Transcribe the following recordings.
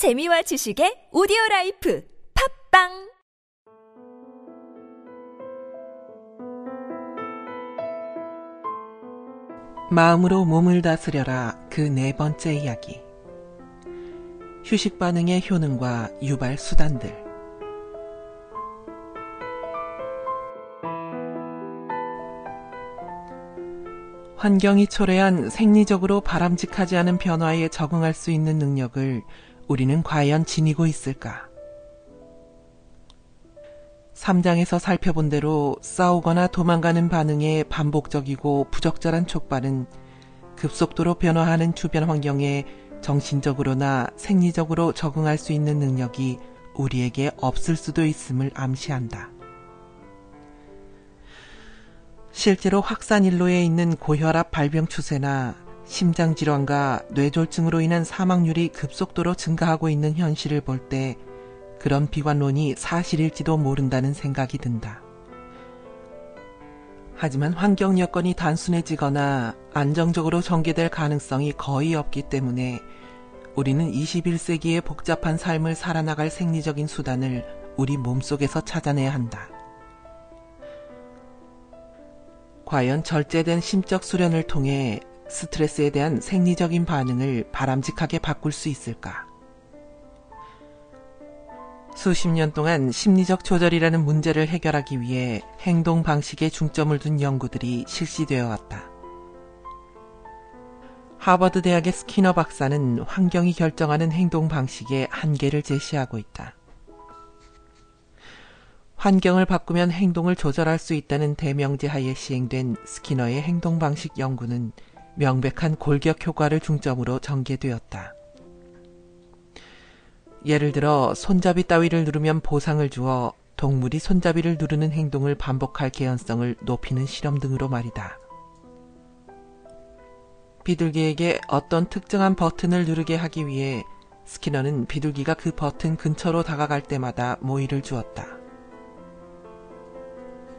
재미와 지식의 오디오 life 팟빵 마음으로 몸을 다스려라 그 네 번째 이야기. 휴식 반응의 효능과 유발 수단들. 환경이 초래한 생리적으로 바람직하지 않은 변화에 적응할 수 있는 능력을 우리는 과연 지니고 있을까? 3장에서 살펴본 대로 싸우거나 도망가는 반응에 반복적이고 부적절한 촉발은 급속도로 변화하는 주변 환경에 정신적으로나 생리적으로 적응할 수 있는 능력이 우리에게 없을 수도 있음을 암시한다. 실제로 확산 일로에 있는 고혈압 발병 추세나 심장 질환과 뇌졸중으로 인한 사망률이 급속도로 증가하고 있는 현실을 볼 때 그런 비관론이 사실일지도 모른다는 생각이 든다. 하지만 환경 여건이 단순해지거나 안정적으로 전개될 가능성이 거의 없기 때문에 우리는 21세기의 복잡한 삶을 살아나갈 생리적인 수단을 우리 몸속에서 찾아내야 한다. 과연 절제된 심적 수련을 통해 스트레스에 대한 생리적인 반응을 바람직하게 바꿀 수 있을까? 수십 년 동안 심리적 조절이라는 문제를 해결하기 위해 행동 방식에 중점을 둔 연구들이 실시되어 왔다. 하버드 대학의 스키너 박사는 환경이 결정하는 행동 방식의 한계를 제시하고 있다. 환경을 바꾸면 행동을 조절할 수 있다는 대명제 하에 시행된 스키너의 행동 방식 연구는 명백한 골격 효과를 중점으로 전개되었다. 예를 들어 손잡이 따위를 누르면 보상을 주어 동물이 손잡이를 누르는 행동을 반복할 개연성을 높이는 실험 등으로 말이다. 비둘기에게 어떤 특정한 버튼을 누르게 하기 위해 스키너는 비둘기가 그 버튼 근처로 다가갈 때마다 모이를 주었다.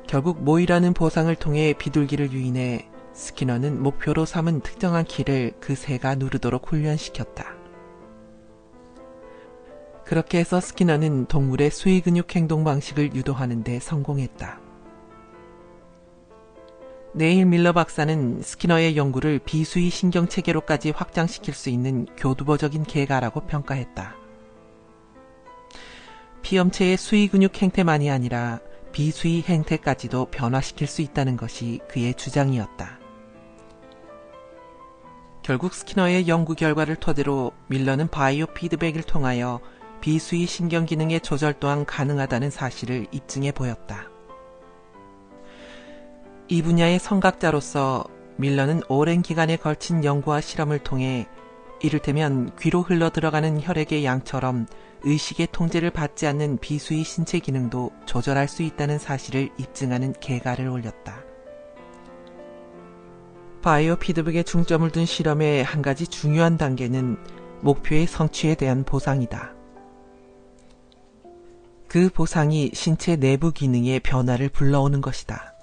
결국 모이라는 보상을 통해 비둘기를 유인해 스키너는 목표로 삼은 특정한 키를 그 새가 누르도록 훈련시켰다. 그렇게 해서 스키너는 동물의 수위 근육 행동 방식을 유도하는 데 성공했다. 네일 밀러 박사는 스키너의 연구를 비수위 신경 체계로까지 확장시킬 수 있는 교두보적인 계가라고 평가했다. 피엄체의 수위 근육 행태만이 아니라 비수위 행태까지도 변화시킬 수 있다는 것이 그의 주장이었다. 결국 스키너의 연구 결과를 토대로 밀러는 바이오 피드백을 통하여 비수위 신경 기능의 조절 또한 가능하다는 사실을 입증해 보였다. 이 분야의 선각자로서 밀러는 오랜 기간에 걸친 연구와 실험을 통해 이를테면 귀로 흘러 들어가는 혈액의 양처럼 의식의 통제를 받지 않는 비수위 신체 기능도 조절할 수 있다는 사실을 입증하는 개가를 올렸다. 바이오 피드백에 중점을 둔 실험의 한 가지 중요한 단계는 목표의 성취에 대한 보상이다. 그 보상이 신체 내부 기능의 변화를 불러오는 것이다.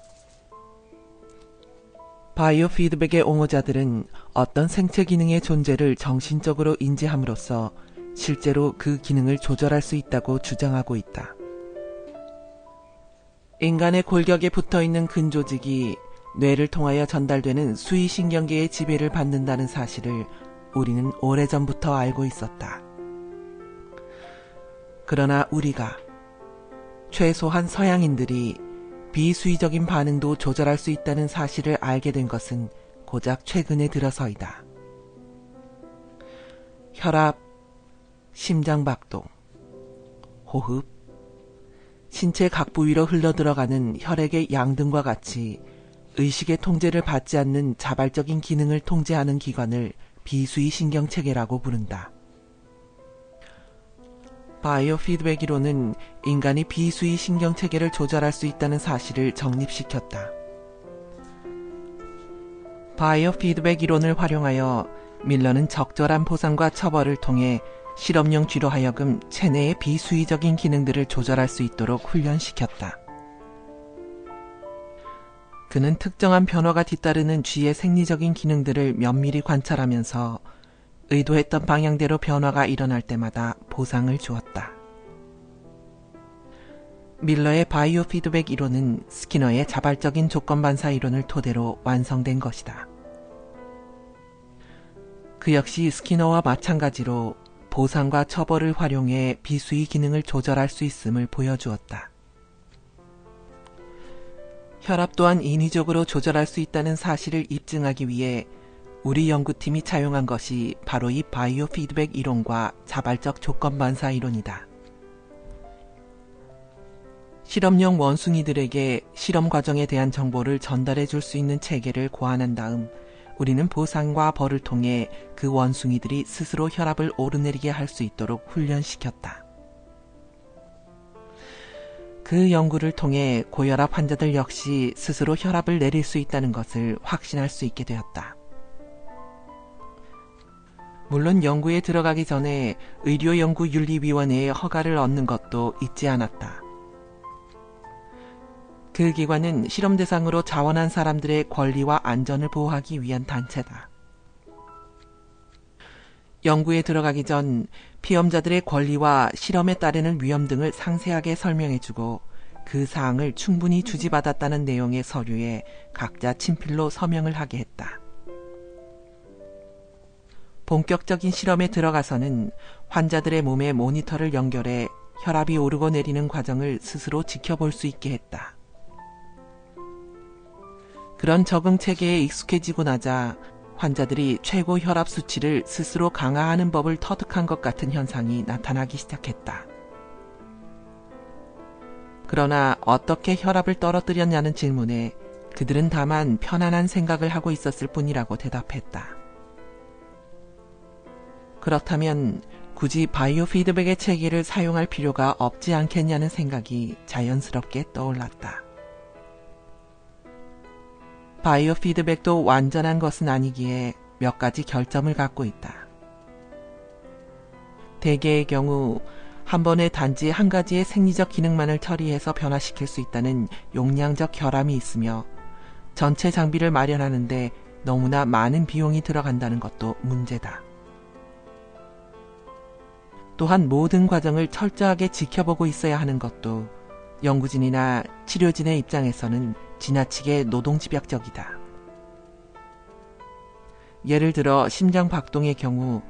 바이오 피드백의 옹호자들은 어떤 생체 기능의 존재를 정신적으로 인지함으로써 실제로 그 기능을 조절할 수 있다고 주장하고 있다. 인간의 골격에 붙어 있는 근조직이 뇌를 통하여 전달되는 수위신경계의 지배를 받는다는 사실을 우리는 오래전부터 알고 있었다. 그러나 우리가 최소한 서양인들이 비수위적인 반응도 조절할 수 있다는 사실을 알게 된 것은 고작 최근에 들어서이다. 혈압, 심장박동, 호흡, 신체 각 부위로 흘러들어가는 혈액의 양 등과 같이 의식의 통제를 받지 않는 자발적인 기능을 통제하는 기관을 비수위 신경체계라고 부른다. 바이오 피드백 이론은 인간이 비수위 신경체계를 조절할 수 있다는 사실을 정립시켰다. 바이오 피드백 이론을 활용하여 밀러는 적절한 보상과 처벌을 통해 실험용 쥐로 하여금 체내의 비수위적인 기능들을 조절할 수 있도록 훈련시켰다. 그는 특정한 변화가 뒤따르는 쥐의 생리적인 기능들을 면밀히 관찰하면서 의도했던 방향대로 변화가 일어날 때마다 보상을 주었다. 밀러의 바이오 피드백 이론은 스키너의 자발적인 조건 반사 이론을 토대로 완성된 것이다. 그 역시 스키너와 마찬가지로 보상과 처벌을 활용해 비수의 기능을 조절할 수 있음을 보여주었다. 혈압 또한 인위적으로 조절할 수 있다는 사실을 입증하기 위해 우리 연구팀이 차용한 것이 바로 이 바이오 피드백 이론과 자발적 조건 반사 이론이다. 실험용 원숭이들에게 실험 과정에 대한 정보를 전달해 줄 수 있는 체계를 고안한 다음 우리는 보상과 벌을 통해 그 원숭이들이 스스로 혈압을 오르내리게 할 수 있도록 훈련시켰다. 그 연구를 통해 고혈압 환자들 역시 스스로 혈압을 내릴 수 있다는 것을 확신할 수 있게 되었다. 물론 연구에 들어가기 전에 의료연구윤리위원회의 허가를 얻는 것도 잊지 않았다. 그 기관은 실험 대상으로 자원한 사람들의 권리와 안전을 보호하기 위한 단체다. 연구에 들어가기 전 피험자들의 권리와 실험에 따르는 위험 등을 상세하게 설명해주고 그 사항을 충분히 주지받았다는 내용의 서류에 각자 친필로 서명을 하게 했다. 본격적인 실험에 들어가서는 환자들의 몸에 모니터를 연결해 혈압이 오르고 내리는 과정을 스스로 지켜볼 수 있게 했다. 그런 적응 체계에 익숙해지고 나자 환자들이 최고 혈압 수치를 스스로 강화하는 법을 터득한 것 같은 현상이 나타나기 시작했다. 그러나 어떻게 혈압을 떨어뜨렸냐는 질문에 그들은 다만 편안한 생각을 하고 있었을 뿐이라고 대답했다. 그렇다면 굳이 바이오 피드백의 체계를 사용할 필요가 없지 않겠냐는 생각이 자연스럽게 떠올랐다. 바이오 피드백도 완전한 것은 아니기에 몇 가지 결점을 갖고 있다. 대개의 경우 한 번에 단지 한 가지의 생리적 기능만을 처리해서 변화시킬 수 있다는 용량적 결함이 있으며 전체 장비를 마련하는데 너무나 많은 비용이 들어간다는 것도 문제다. 또한 모든 과정을 철저하게 지켜보고 있어야 하는 것도 연구진이나 치료진의 입장에서는 지나치게 노동집약적이다. 예를 들어 심장 박동의 경우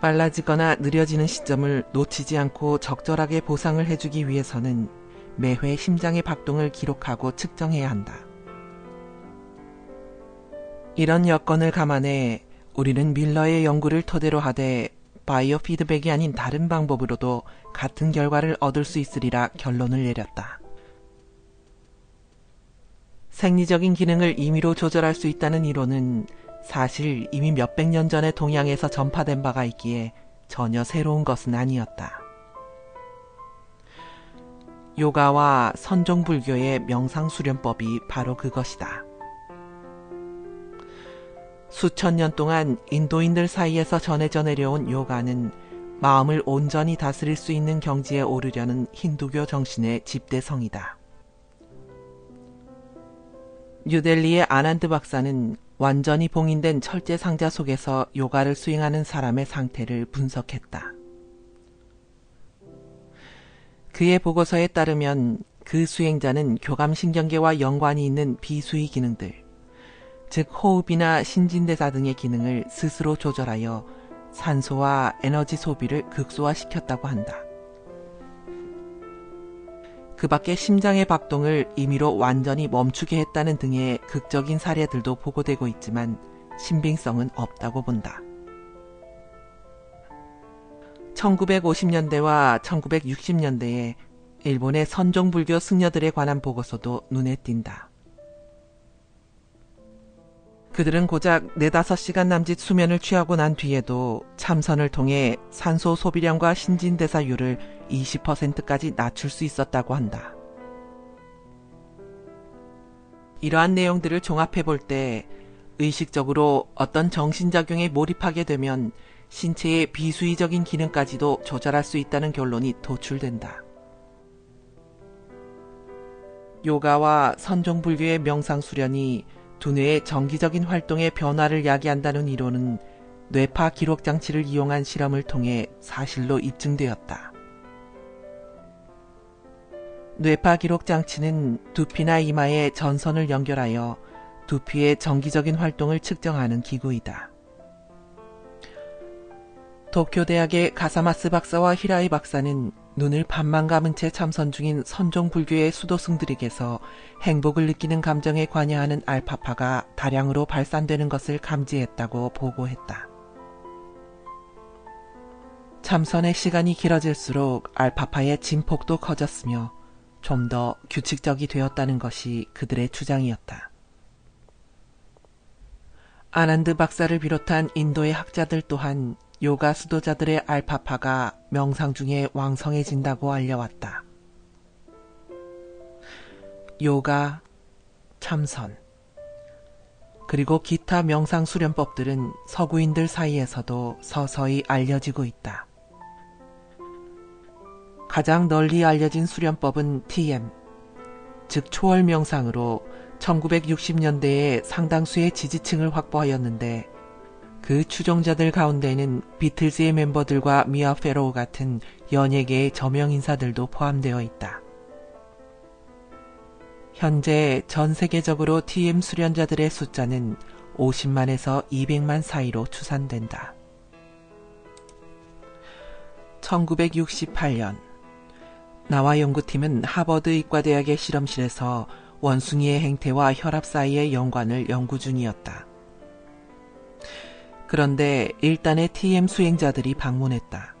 빨라지거나 느려지는 시점을 놓치지 않고 적절하게 보상을 해주기 위해서는 매회 심장의 박동을 기록하고 측정해야 한다. 이런 여건을 감안해 우리는 밀러의 연구를 토대로 하되 바이오 피드백이 아닌 다른 방법으로도 같은 결과를 얻을 수 있으리라 결론을 내렸다. 생리적인 기능을 임의로 조절할 수 있다는 이론은 사실 이미 몇백 년 전에 동양에서 전파된 바가 있기에 전혀 새로운 것은 아니었다. 요가와 선종불교의 명상수련법이 바로 그것이다. 수천 년 동안 인도인들 사이에서 전해져 내려온 요가는 마음을 온전히 다스릴 수 있는 경지에 오르려는 힌두교 정신의 집대성이다. 뉴델리의 아난드 박사는 완전히 봉인된 철제 상자 속에서 요가를 수행하는 사람의 상태를 분석했다. 그의 보고서에 따르면 그 수행자는 교감신경계와 연관이 있는 비수의 기능들, 즉 호흡이나 신진대사 등의 기능을 스스로 조절하여 산소와 에너지 소비를 극소화시켰다고 한다. 그 밖에 심장의 박동을 임의로 완전히 멈추게 했다는 등의 극적인 사례들도 보고되고 있지만 신빙성은 없다고 본다. 1950년대와 1960년대에 일본의 선종불교 승려들에 관한 보고서도 눈에 띈다. 그들은 고작 4, 5시간 남짓 수면을 취하고 난 뒤에도 참선을 통해 산소 소비량과 신진대사율을 20%까지 낮출 수 있었다고 한다. 이러한 내용들을 종합해 볼 때 의식적으로 어떤 정신작용에 몰입하게 되면 신체의 비수의적인 기능까지도 조절할 수 있다는 결론이 도출된다. 요가와 선종불교의 명상 수련이 두뇌의 정기적인 활동의 변화를 야기한다는 이론은 뇌파 기록 장치를 이용한 실험을 통해 사실로 입증되었다. 뇌파 기록 장치는 두피나 이마의 전선을 연결하여 두피의 정기적인 활동을 측정하는 기구이다. 도쿄대학의 가사마스 박사와 히라이 박사는 눈을 반만 감은 채 참선 중인 선종 불교의 수도승들에게서 행복을 느끼는 감정에 관여하는 알파파가 다량으로 발산되는 것을 감지했다고 보고했다. 참선의 시간이 길어질수록 알파파의 진폭도 커졌으며 좀 더 규칙적이 되었다는 것이 그들의 주장이었다. 아난드 박사를 비롯한 인도의 학자들 또한 요가 수도자들의 알파파가 명상 중에 왕성해진다고 알려왔다. 요가, 참선, 그리고 기타 명상 수련법들은 서구인들 사이에서도 서서히 알려지고 있다. 가장 널리 알려진 수련법은 TM, 즉 초월 명상으로 1960년대에 상당수의 지지층을 확보하였는데 그 추종자들 가운데는 비틀즈의 멤버들과 미아 페로우 같은 연예계의 저명 인사들도 포함되어 있다. 현재 전 세계적으로 TM 수련자들의 숫자는 50만에서 200만 사이로 추산된다. 1968년 나와 연구팀은 하버드 의과대학의 실험실에서 원숭이의 행태와 혈압 사이의 연관을 연구 중이었다. 그런데 일단의 TM 수행자들이 방문했다.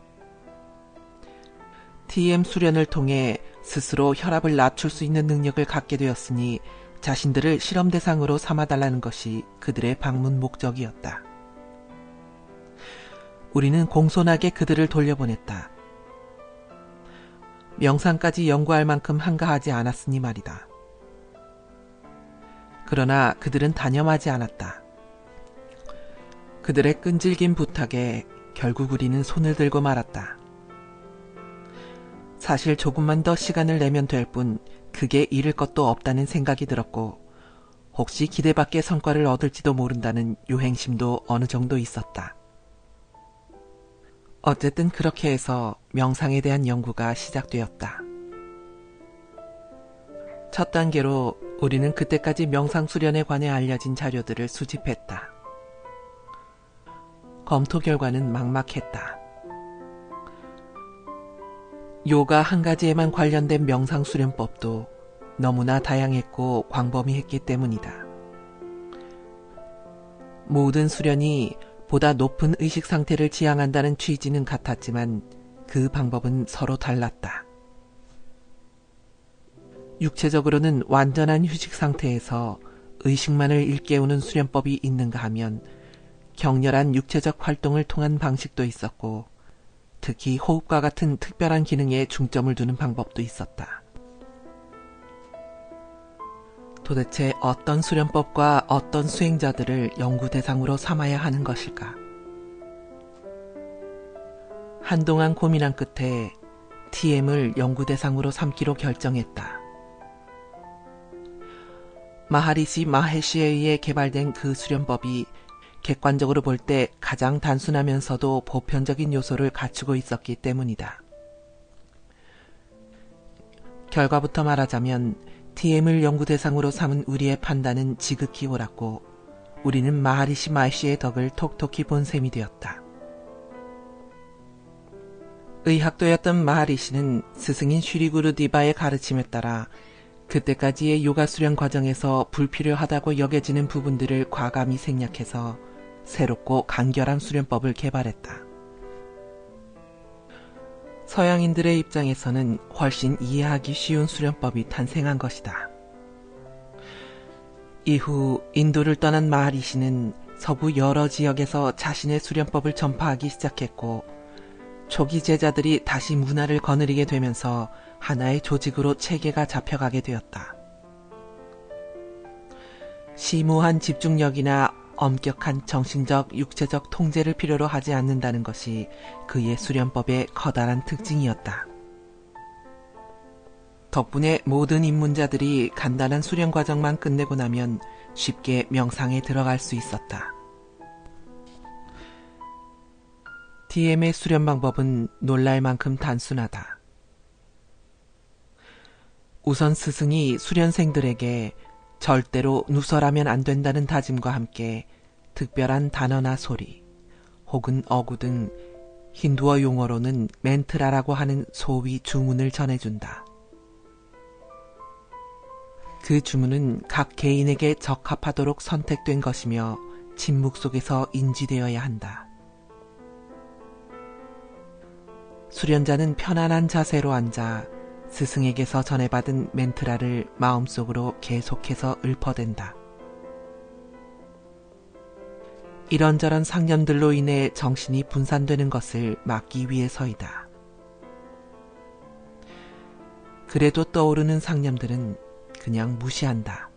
TM 수련을 통해 스스로 혈압을 낮출 수 있는 능력을 갖게 되었으니 자신들을 실험 대상으로 삼아달라는 것이 그들의 방문 목적이었다. 우리는 공손하게 그들을 돌려보냈다. 명상까지 연구할 만큼 한가하지 않았으니 말이다. 그러나 그들은 단념하지 않았다. 그들의 끈질긴 부탁에 결국 우리는 손을 들고 말았다. 사실 조금만 더 시간을 내면 될 뿐 그게 잃을 것도 없다는 생각이 들었고 혹시 기대 밖의 성과를 얻을지도 모른다는 요행심도 어느 정도 있었다. 어쨌든 그렇게 해서 명상에 대한 연구가 시작되었다. 첫 단계로 우리는 그때까지 명상 수련에 관해 알려진 자료들을 수집했다. 검토 결과는 막막했다. 요가 한 가지에만 관련된 명상 수련법도 너무나 다양했고 광범위했기 때문이다. 모든 수련이 보다 높은 의식 상태를 지향한다는 취지는 같았지만 그 방법은 서로 달랐다. 육체적으로는 완전한 휴식 상태에서 의식만을 일깨우는 수련법이 있는가 하면 격렬한 육체적 활동을 통한 방식도 있었고 특히 호흡과 같은 특별한 기능에 중점을 두는 방법도 있었다. 도대체 어떤 수련법과 어떤 수행자들을 연구 대상으로 삼아야 하는 것일까? 한동안 고민한 끝에 TM을 연구 대상으로 삼기로 결정했다. 마하리시 마헤시에 의해 개발된 그 수련법이 객관적으로 볼 때 가장 단순하면서도 보편적인 요소를 갖추고 있었기 때문이다. 결과부터 말하자면 TM을 연구 대상으로 삼은 우리의 판단은 지극히 옳았고 우리는 마하리시 마시의 덕을 톡톡히 본 셈이 되었다. 의학도였던 마하리시는 스승인 슈리구르 디바의 가르침에 따라 그때까지의 요가 수련 과정에서 불필요하다고 여겨지는 부분들을 과감히 생략해서 새롭고 간결한 수련법을 개발했다. 서양인들의 입장에서는 훨씬 이해하기 쉬운 수련법이 탄생한 것이다. 이후 인도를 떠난 마하리 씨는 서구 여러 지역에서 자신의 수련법을 전파하기 시작했고 초기 제자들이 다시 문화를 거느리게 되면서 하나의 조직으로 체계가 잡혀가게 되었다. 심오한 집중력이나 엄격한 정신적, 육체적 통제를 필요로 하지 않는다는 것이 그의 수련법의 커다란 특징이었다. 덕분에 모든 입문자들이 간단한 수련 과정만 끝내고 나면 쉽게 명상에 들어갈 수 있었다. DM의 수련 방법은 놀랄 만큼 단순하다. 우선 스승이 수련생들에게 절대로 누설하면 안 된다는 다짐과 함께 특별한 단어나 소리, 혹은 어구 등 힌두어 용어로는 멘트라라고 하는 소위 주문을 전해준다. 그 주문은 각 개인에게 적합하도록 선택된 것이며 침묵 속에서 인지되어야 한다. 수련자는 편안한 자세로 앉아 스승에게서 전해받은 멘트라를 마음속으로 계속해서 읊어댄다. 이런저런 상념들로 인해 정신이 분산되는 것을 막기 위해서이다. 그래도 떠오르는 상념들은 그냥 무시한다.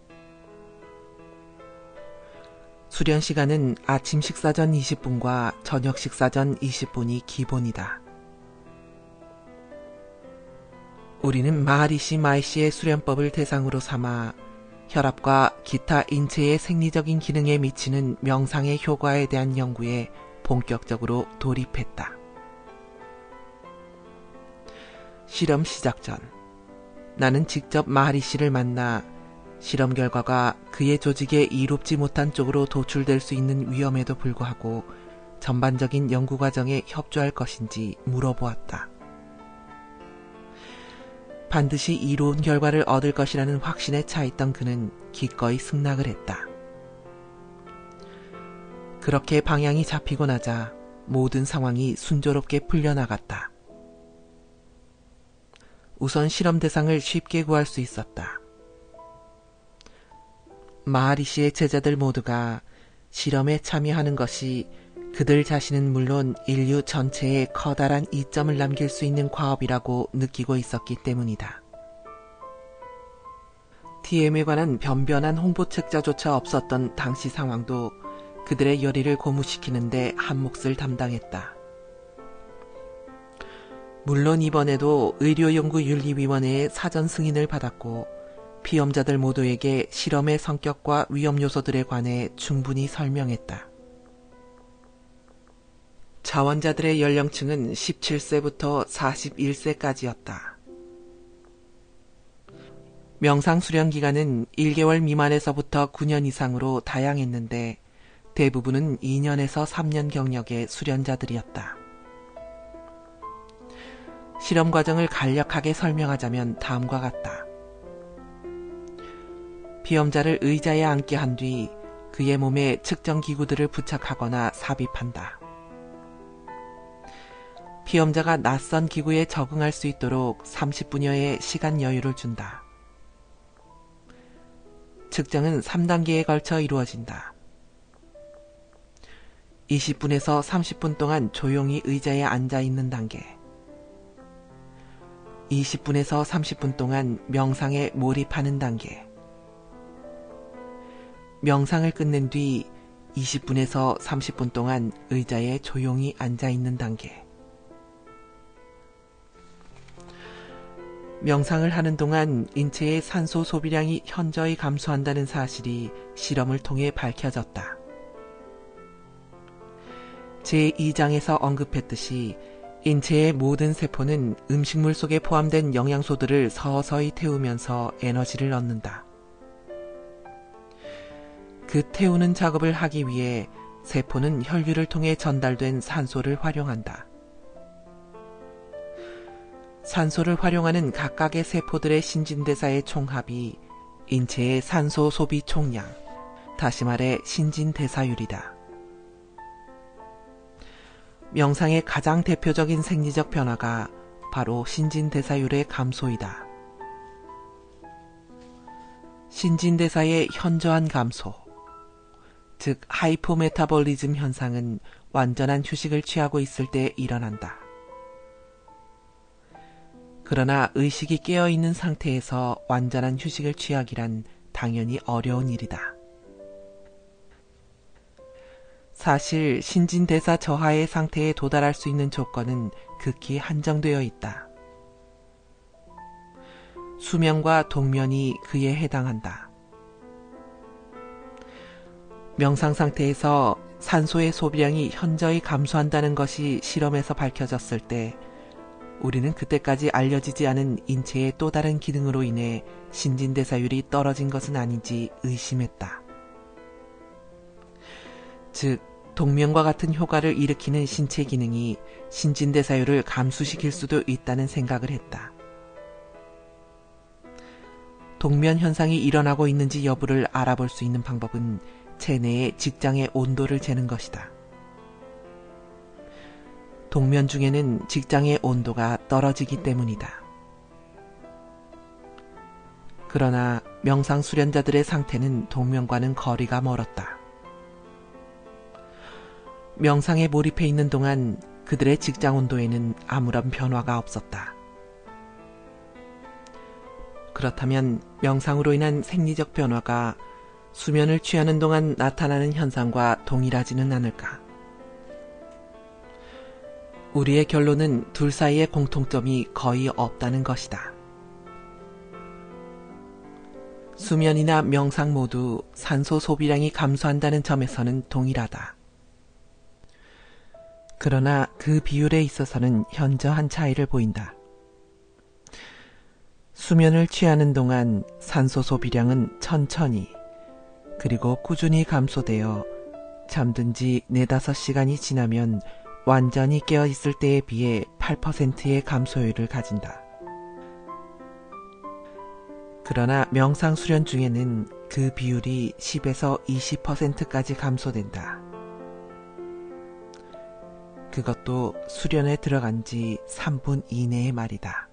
수련 시간은 아침 식사 전 20분과 저녁 식사 전 20분이 기본이다. 우리는 마하리시 마이시의 수련법을 대상으로 삼아 혈압과 기타 인체의 생리적인 기능에 미치는 명상의 효과에 대한 연구에 본격적으로 돌입했다. 실험 시작 전 나는 직접 마하리 씨를 만나 실험 결과가 그의 조직에 이롭지 못한 쪽으로 도출될 수 있는 위험에도 불구하고 전반적인 연구 과정에 협조할 것인지 물어보았다. 반드시 이로운 결과를 얻을 것이라는 확신에 차있던 그는 기꺼이 승낙을 했다. 그렇게 방향이 잡히고 나자 모든 상황이 순조롭게 풀려나갔다. 우선 실험 대상을 쉽게 구할 수 있었다. 마하리 씨의 제자들 모두가 실험에 참여하는 것이 그들 자신은 물론 인류 전체에 커다란 이점을 남길 수 있는 과업이라고 느끼고 있었기 때문이다. TM에 관한 변변한 홍보책자조차 없었던 당시 상황도 그들의 열의를 고무시키는데 한 몫을 담당했다. 물론 이번에도 의료연구윤리위원회의 사전 승인을 받았고 피험자들 모두에게 실험의 성격과 위험 요소들에 관해 충분히 설명했다. 자원자들의 연령층은 17세부터 41세까지였다. 명상 수련 기간은 1개월 미만에서부터 9년 이상으로 다양했는데 대부분은 2년에서 3년 경력의 수련자들이었다. 실험 과정을 간략하게 설명하자면 다음과 같다. 비험자를 의자에 앉게 한 뒤 그의 몸에 측정 기구들을 부착하거나 삽입한다. 피험자가 낯선 기구에 적응할 수 있도록 30분여의 시간 여유를 준다. 측정은 3단계에 걸쳐 이루어진다. 20분에서 30분 동안 조용히 의자에 앉아 있는 단계. 20분에서 30분 동안 명상에 몰입하는 단계. 명상을 끝낸 뒤 20분에서 30분 동안 의자에 조용히 앉아 있는 단계. 명상을 하는 동안 인체의 산소 소비량이 현저히 감소한다는 사실이 실험을 통해 밝혀졌다. 제2장에서 언급했듯이 인체의 모든 세포는 음식물 속에 포함된 영양소들을 서서히 태우면서 에너지를 얻는다. 그 태우는 작업을 하기 위해 세포는 혈류를 통해 전달된 산소를 활용한다. 산소를 활용하는 각각의 세포들의 신진대사의 총합이 인체의 산소 소비 총량, 다시 말해 신진대사율이다. 명상의 가장 대표적인 생리적 변화가 바로 신진대사율의 감소이다. 신진대사의 현저한 감소, 즉 하이포메타볼리즘 현상은 완전한 휴식을 취하고 있을 때 일어난다. 그러나 의식이 깨어있는 상태에서 완전한 휴식을 취하기란 당연히 어려운 일이다. 사실 신진대사 저하의 상태에 도달할 수 있는 조건은 극히 한정되어 있다. 수면과 동면이 그에 해당한다. 명상 상태에서 산소의 소비량이 현저히 감소한다는 것이 실험에서 밝혀졌을 때 우리는 그때까지 알려지지 않은 인체의 또 다른 기능으로 인해 신진대사율이 떨어진 것은 아닌지 의심했다. 즉, 동면과 같은 효과를 일으키는 신체 기능이 신진대사율을 감수시킬 수도 있다는 생각을 했다. 동면 현상이 일어나고 있는지 여부를 알아볼 수 있는 방법은 체내의 직장의 온도를 재는 것이다. 동면 중에는 직장의 온도가 떨어지기 때문이다. 그러나 명상 수련자들의 상태는 동면과는 거리가 멀었다. 명상에 몰입해 있는 동안 그들의 직장 온도에는 아무런 변화가 없었다. 그렇다면 명상으로 인한 생리적 변화가 수면을 취하는 동안 나타나는 현상과 동일하지는 않을까? 우리의 결론은 둘 사이의 공통점이 거의 없다는 것이다. 수면이나 명상 모두 산소 소비량이 감소한다는 점에서는 동일하다. 그러나 그 비율에 있어서는 현저한 차이를 보인다. 수면을 취하는 동안 산소 소비량은 천천히 그리고 꾸준히 감소되어 잠든 지 4, 5시간이 지나면 완전히 깨어 있을 때에 비해 8%의 감소율을 가진다. 그러나 명상 수련 중에는 그 비율이 10에서 20%까지 감소된다. 그것도 수련에 들어간 지 3분 이내의 말이다.